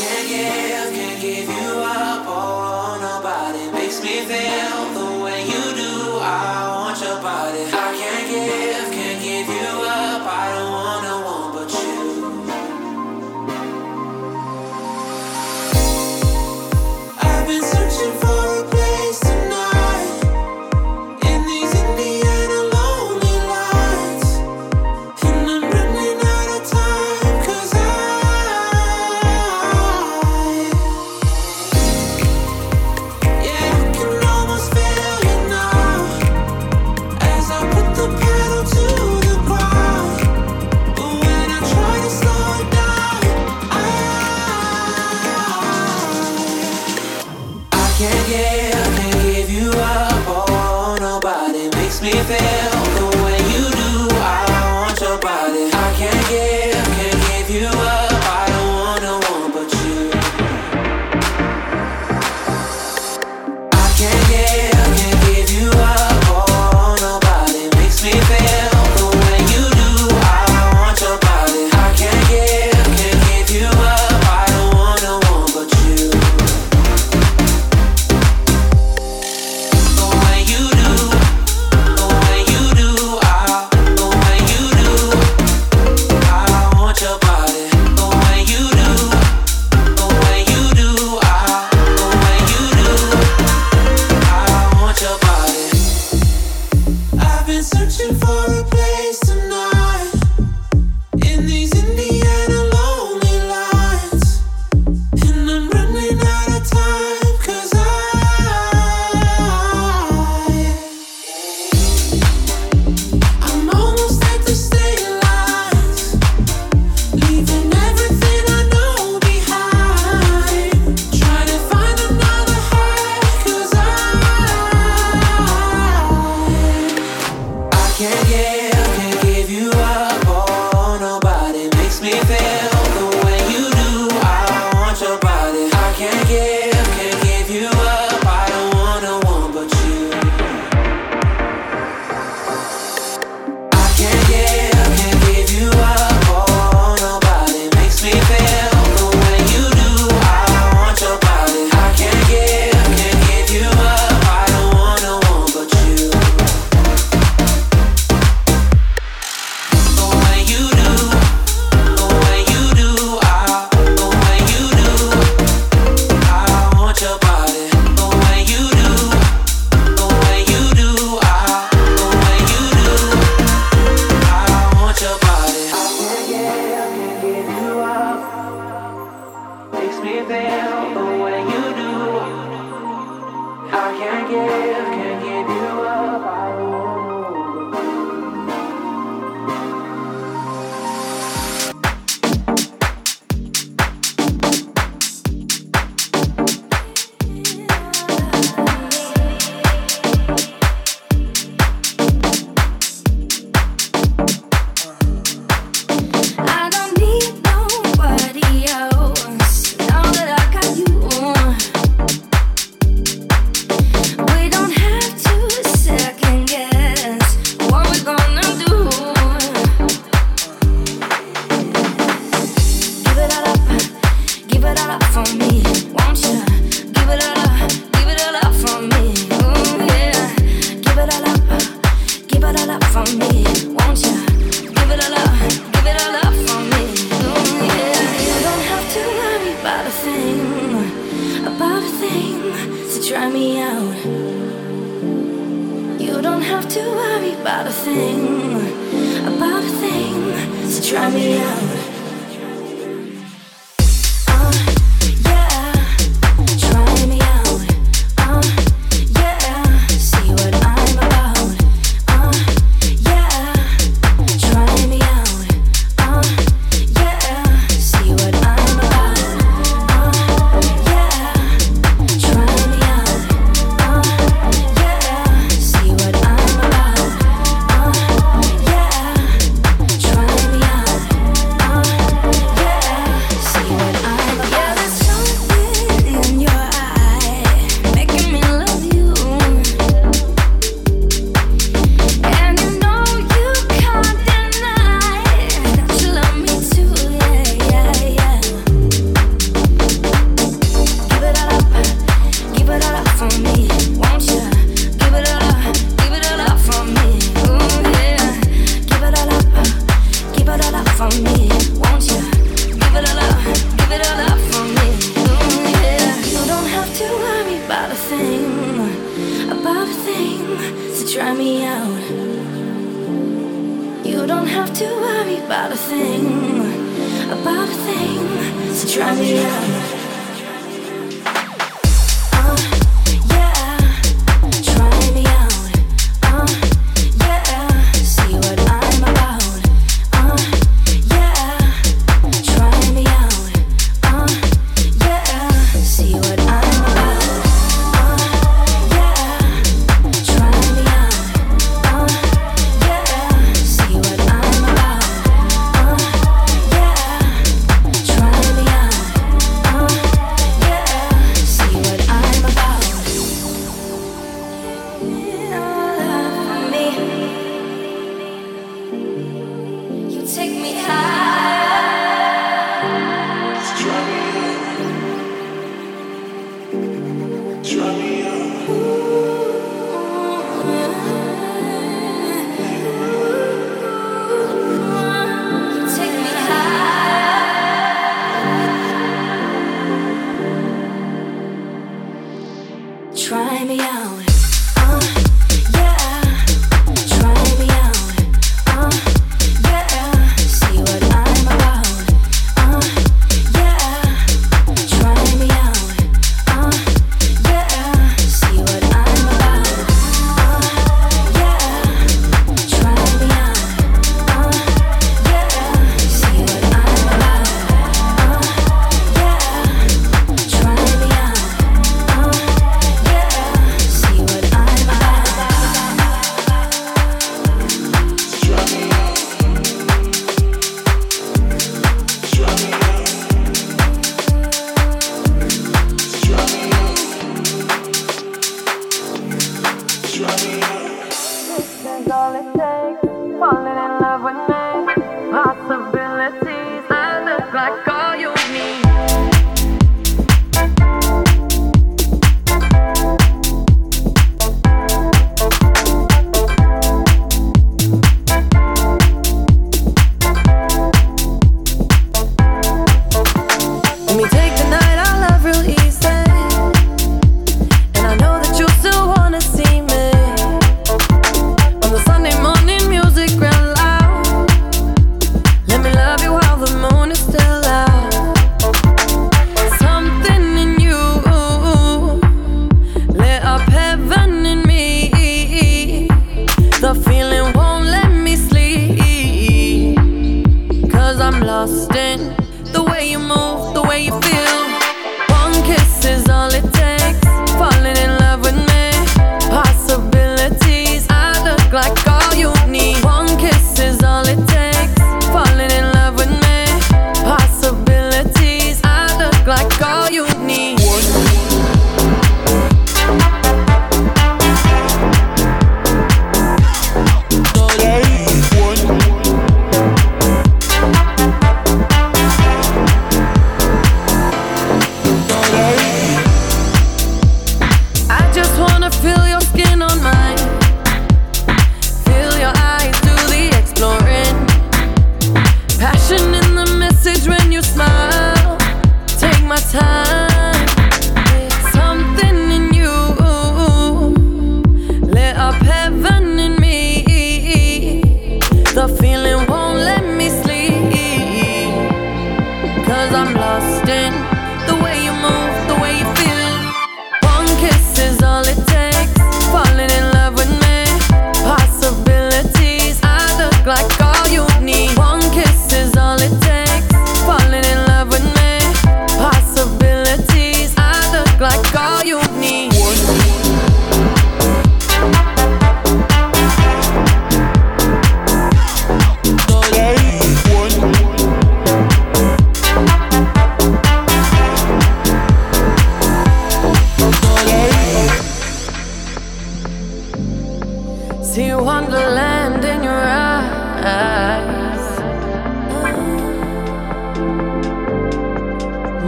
yeah, yeah.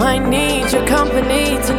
You need. your company is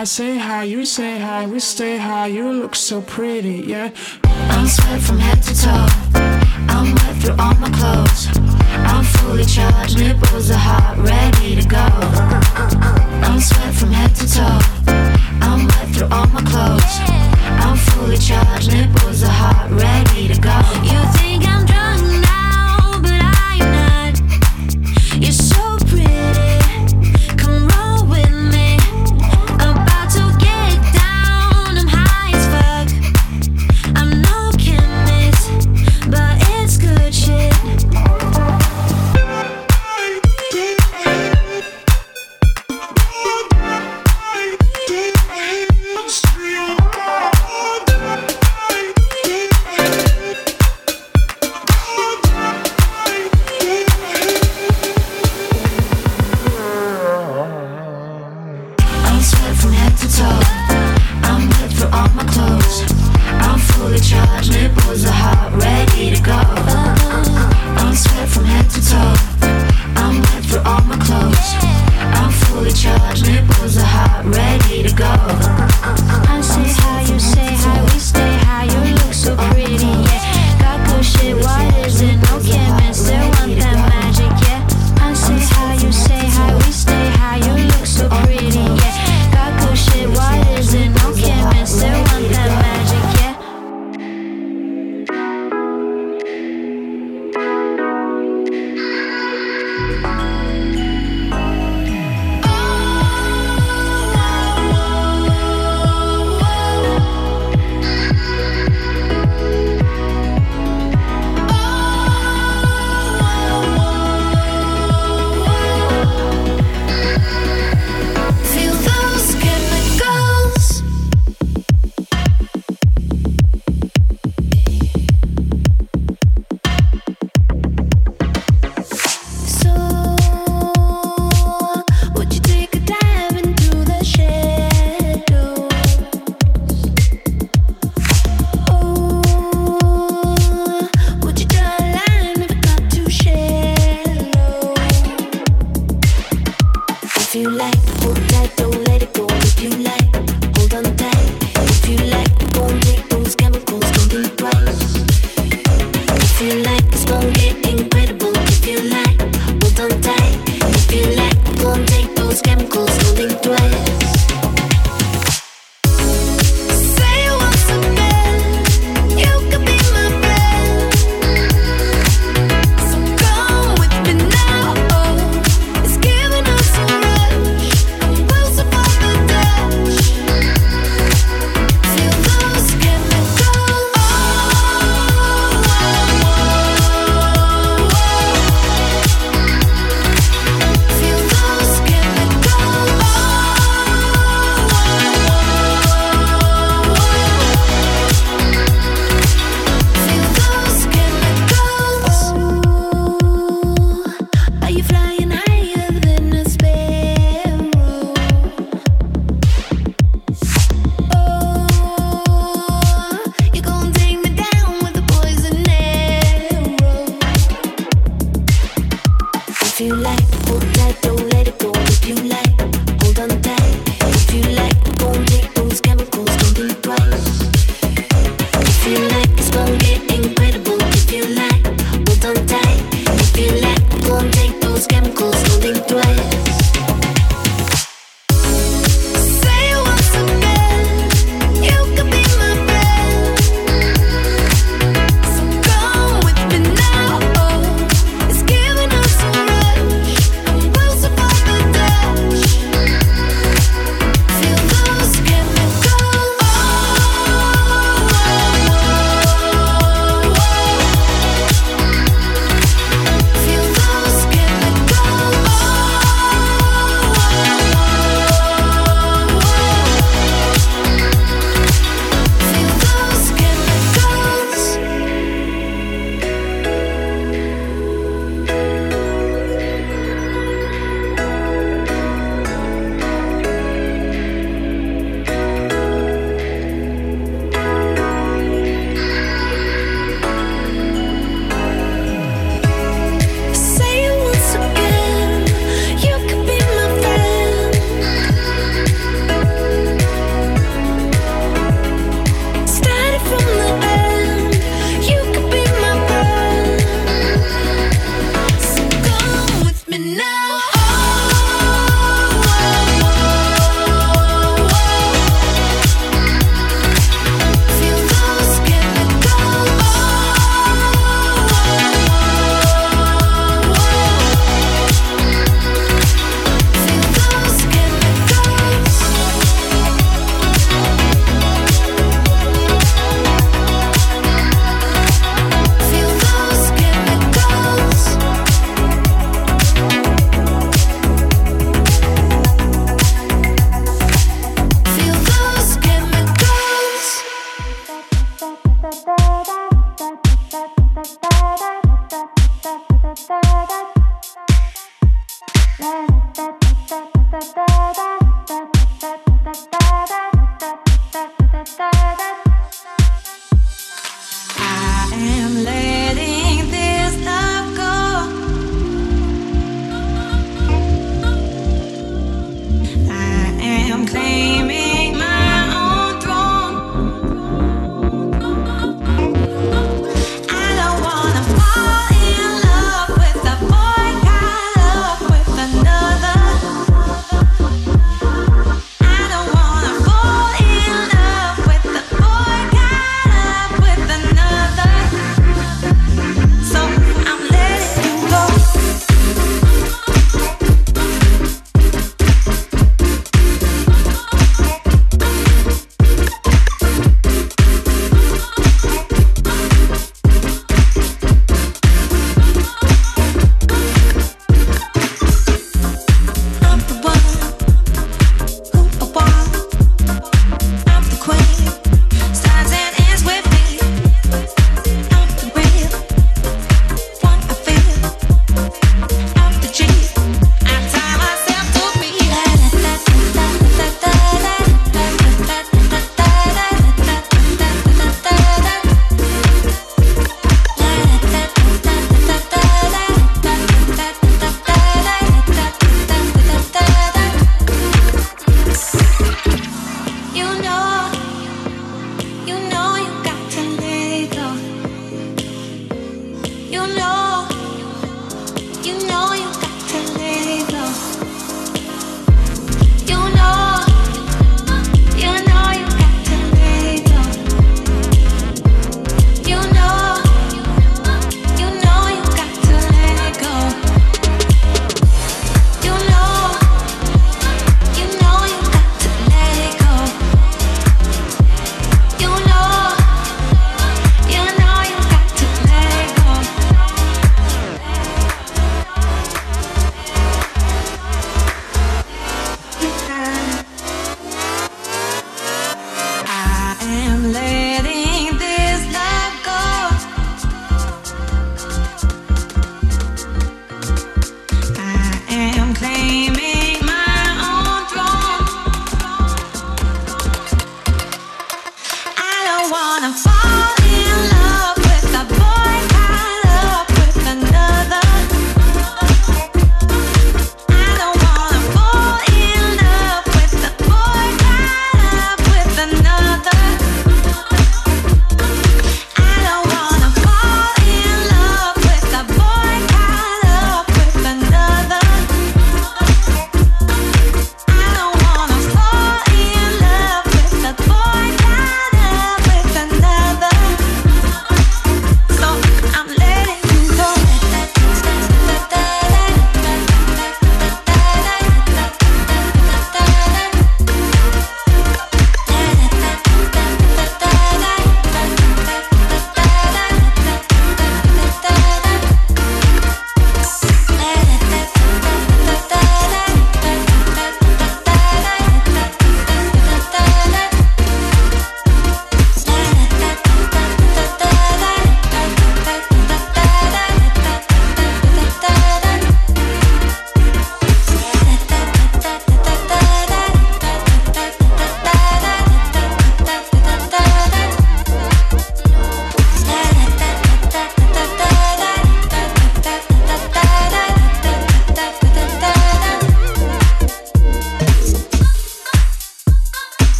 I say hi, you say hi, we stay high, you look so pretty, yeah. I'm sweat from head to toe, I'm wet through all my clothes. I'm fully charged, nipples are hot, ready to go. I'm sweat from head to toe, I'm wet through all my clothes. I'm fully charged, nipples are hot, ready to go. You think I'm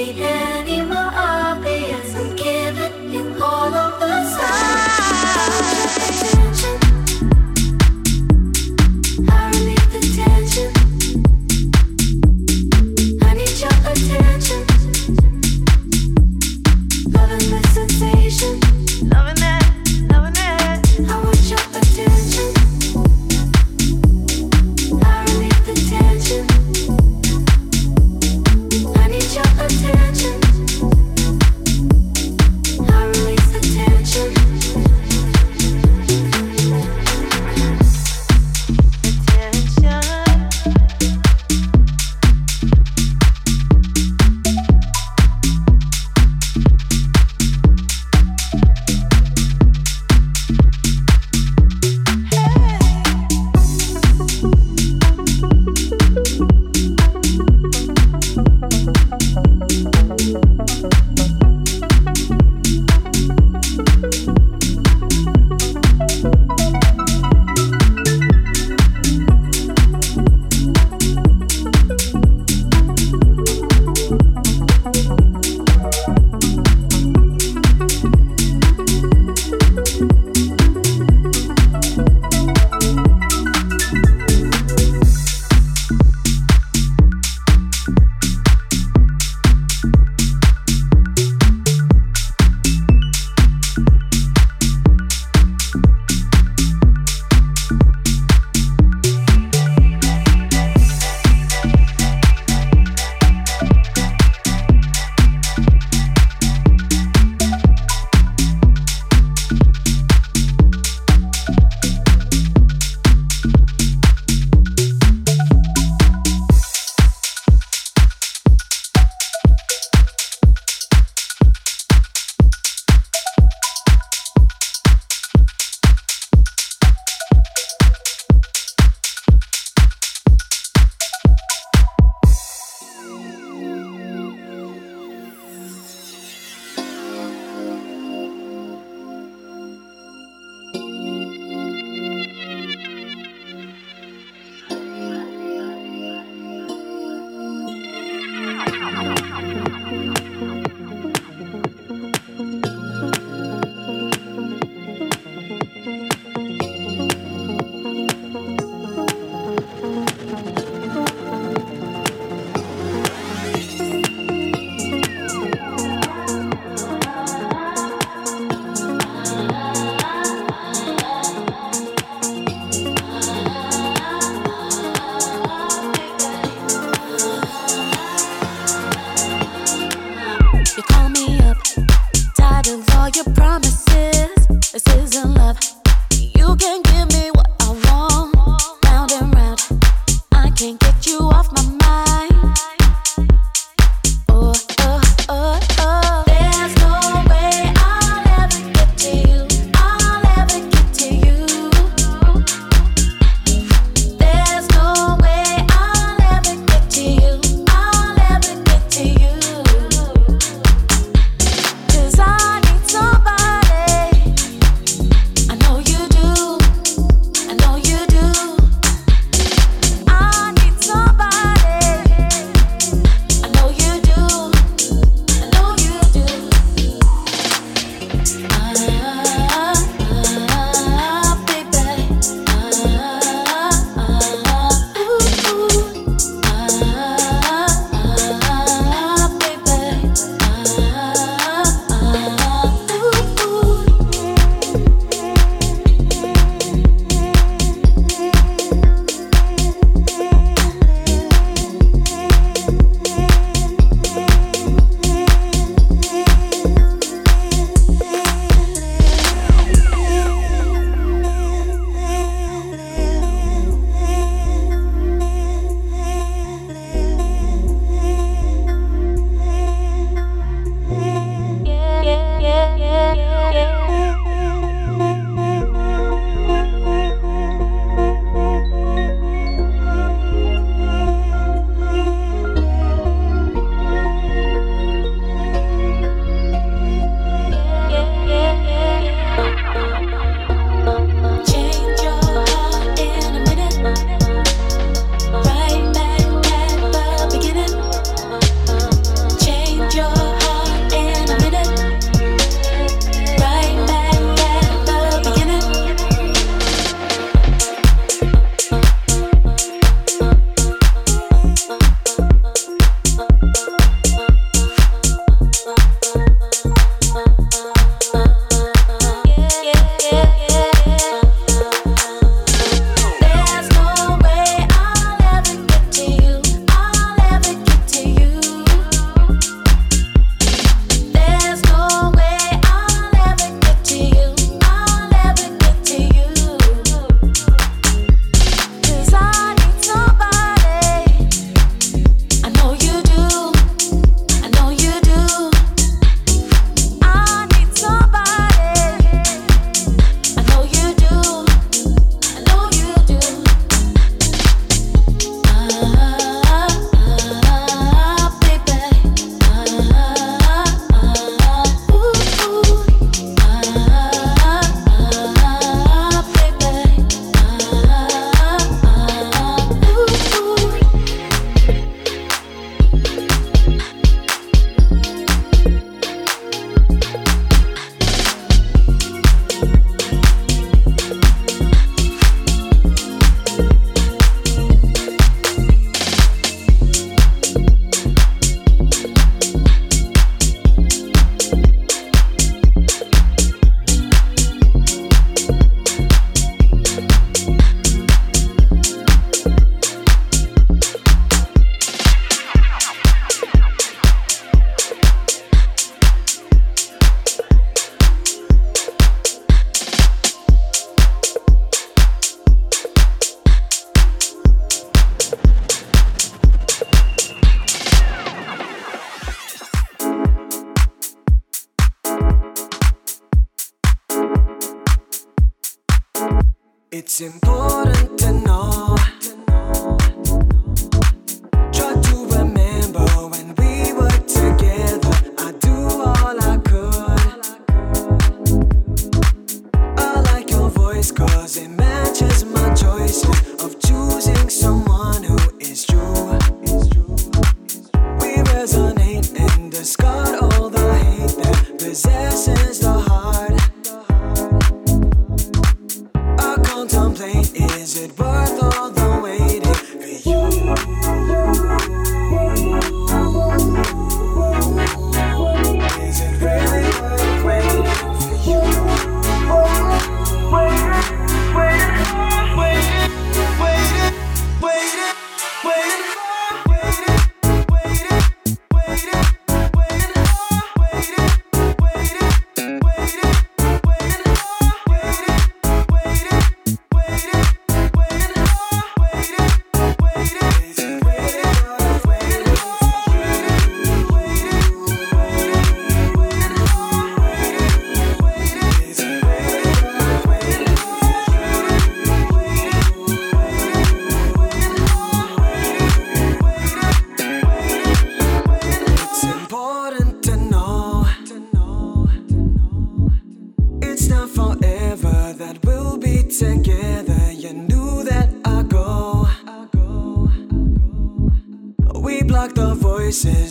Can't, can't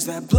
that blur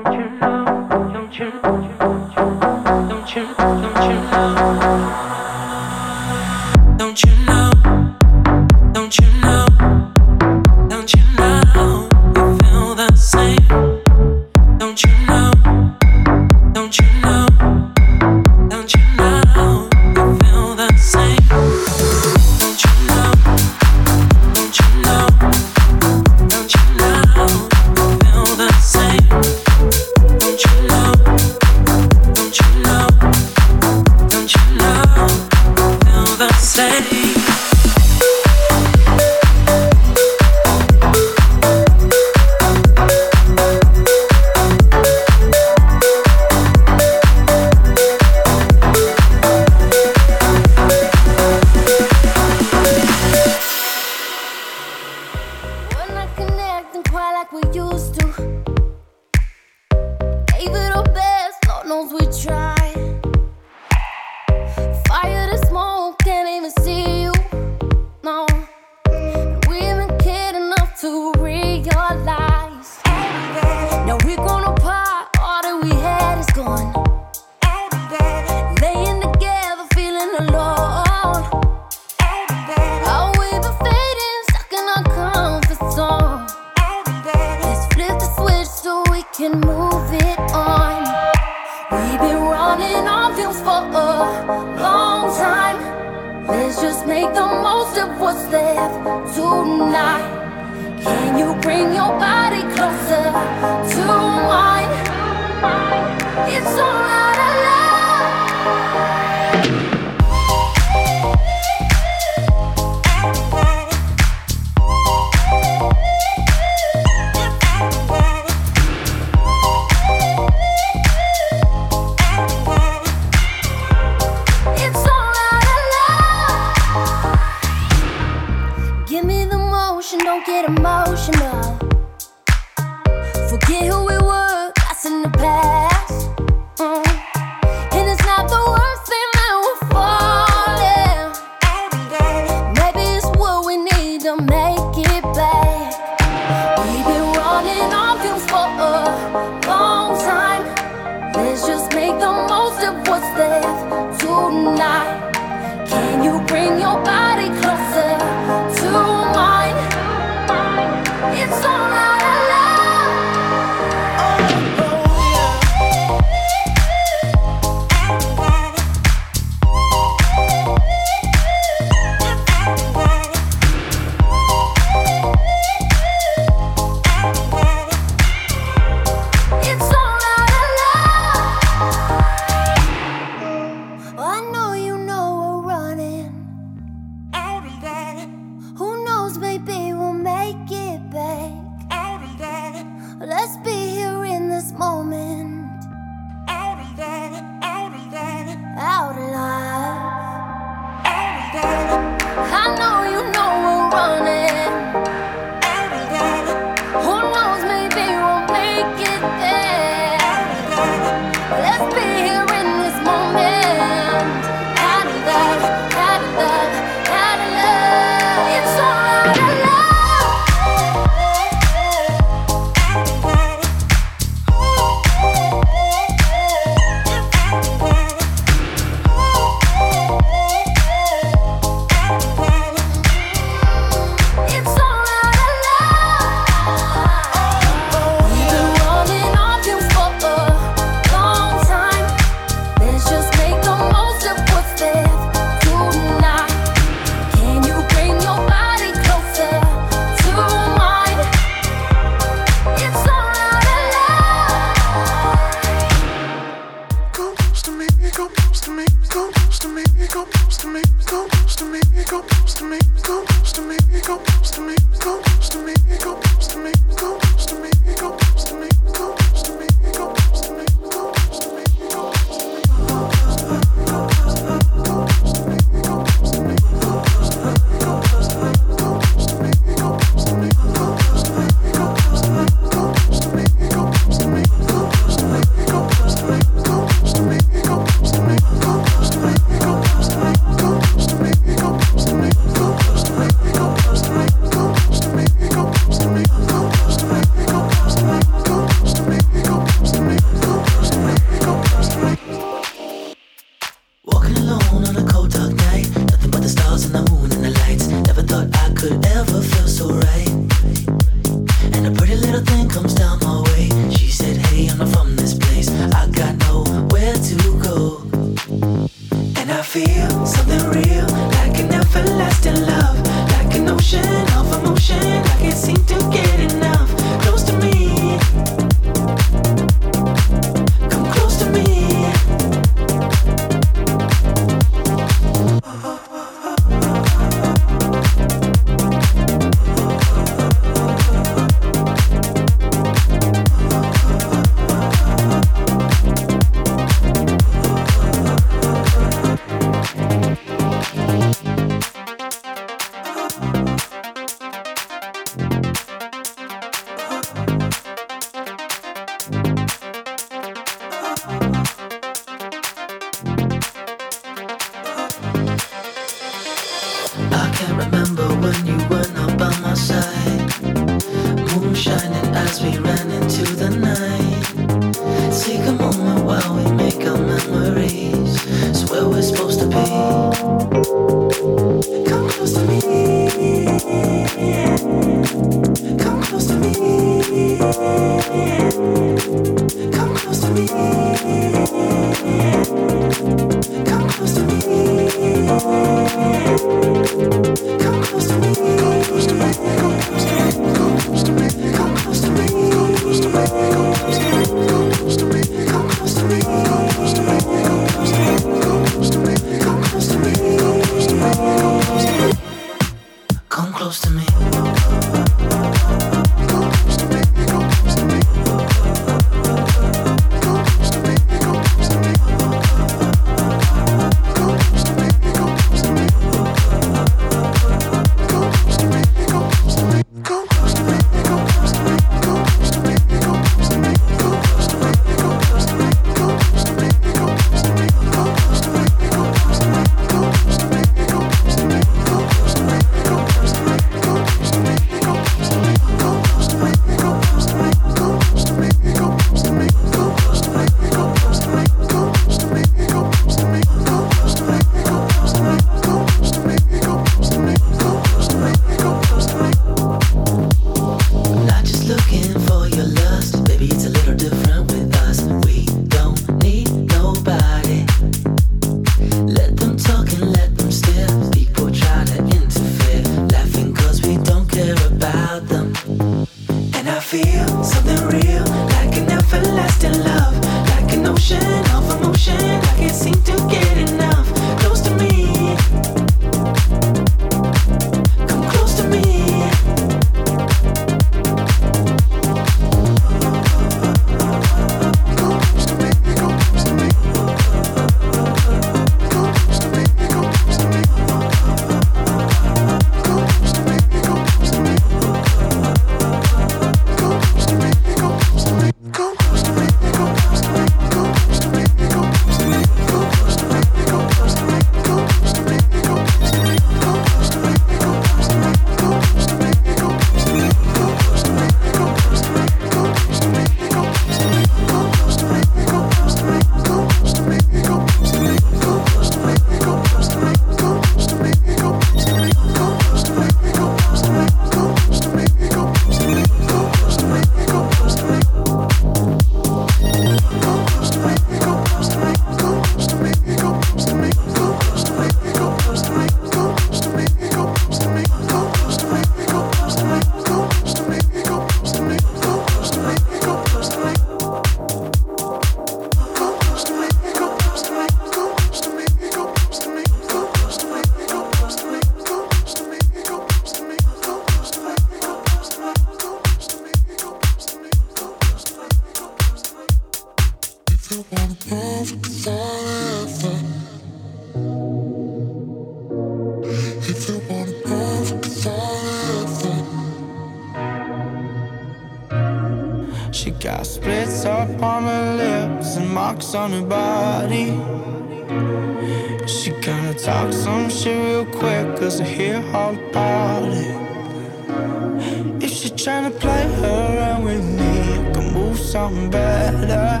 something better.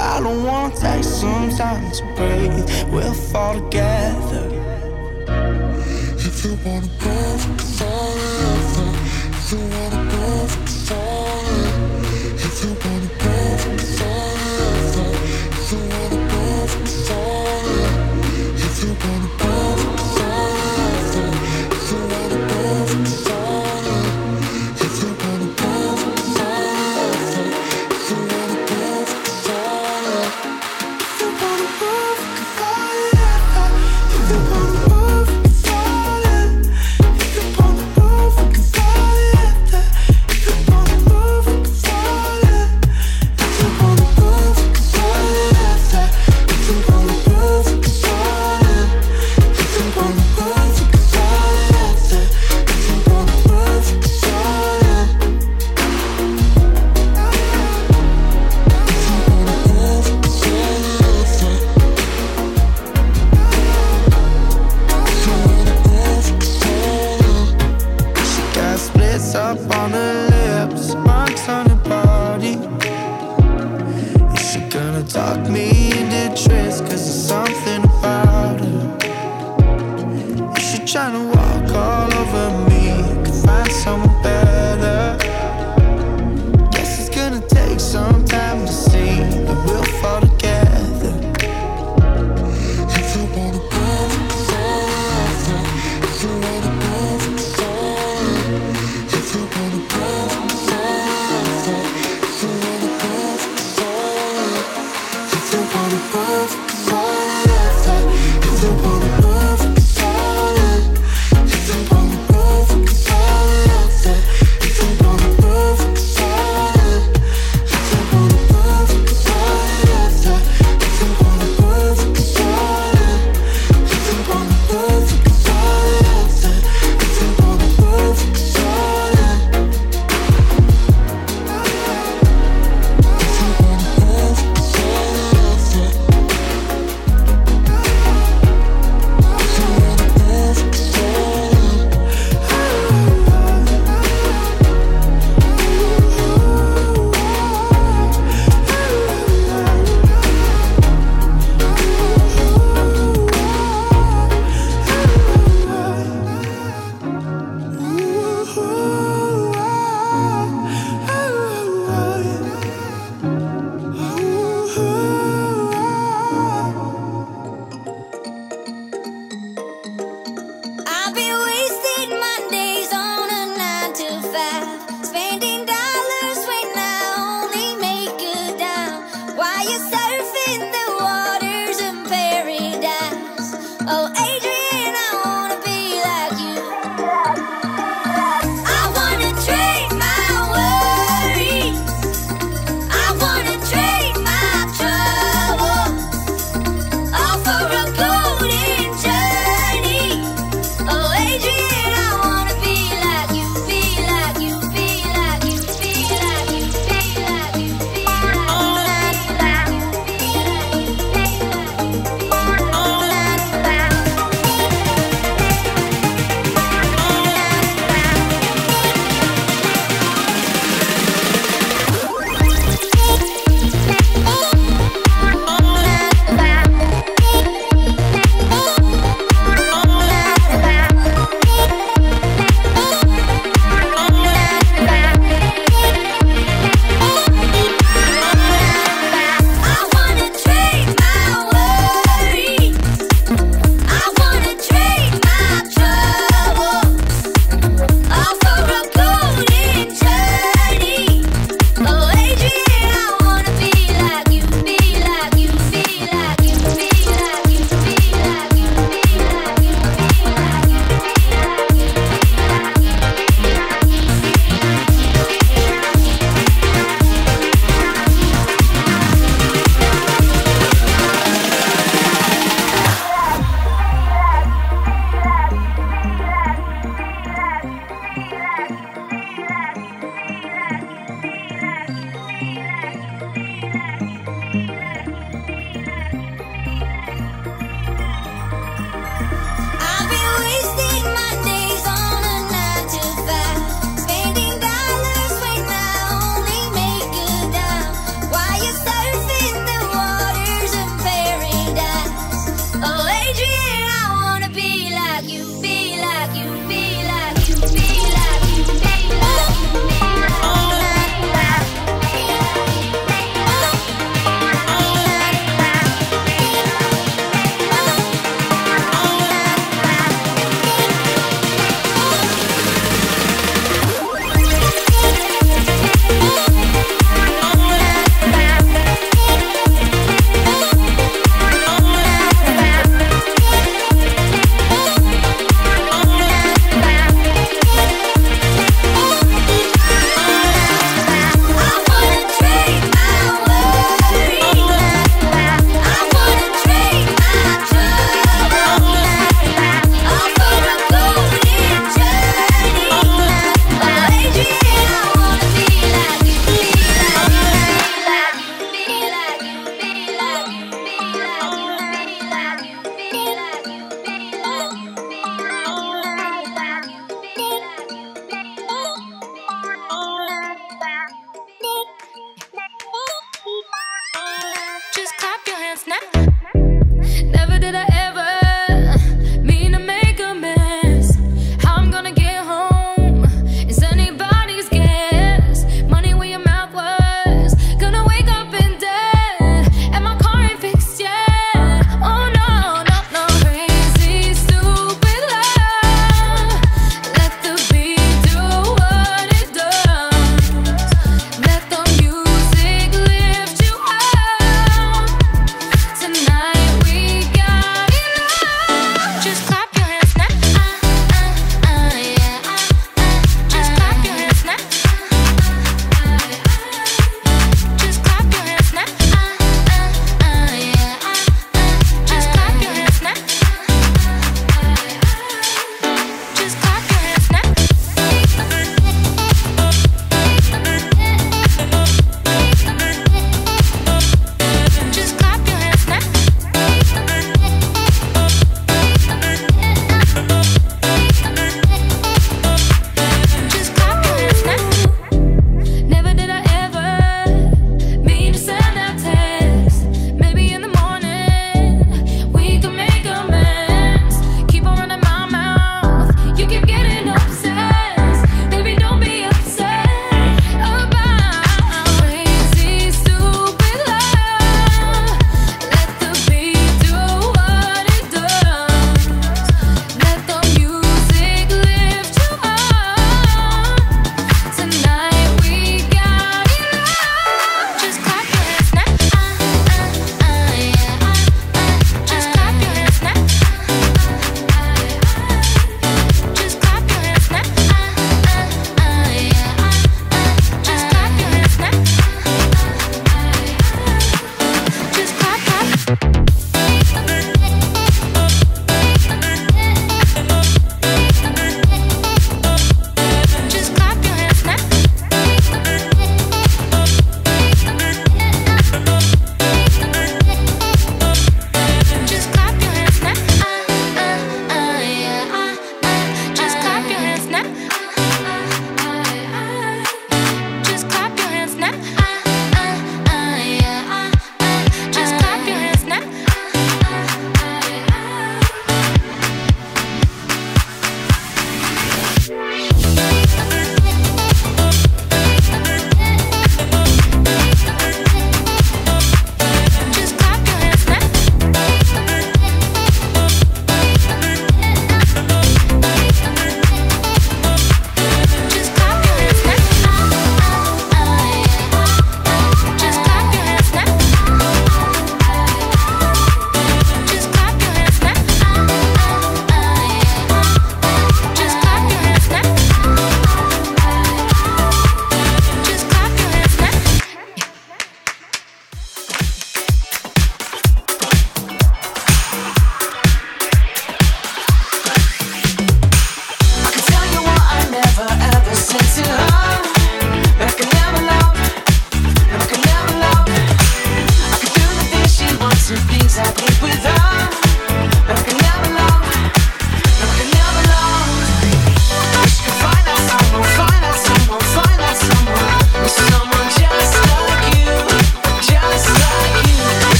I don't wanna take some time to breathe. We'll fall together. If you wanna go forever, if you wanna go forever, if you wanna go forever, if you wanna.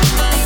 Me.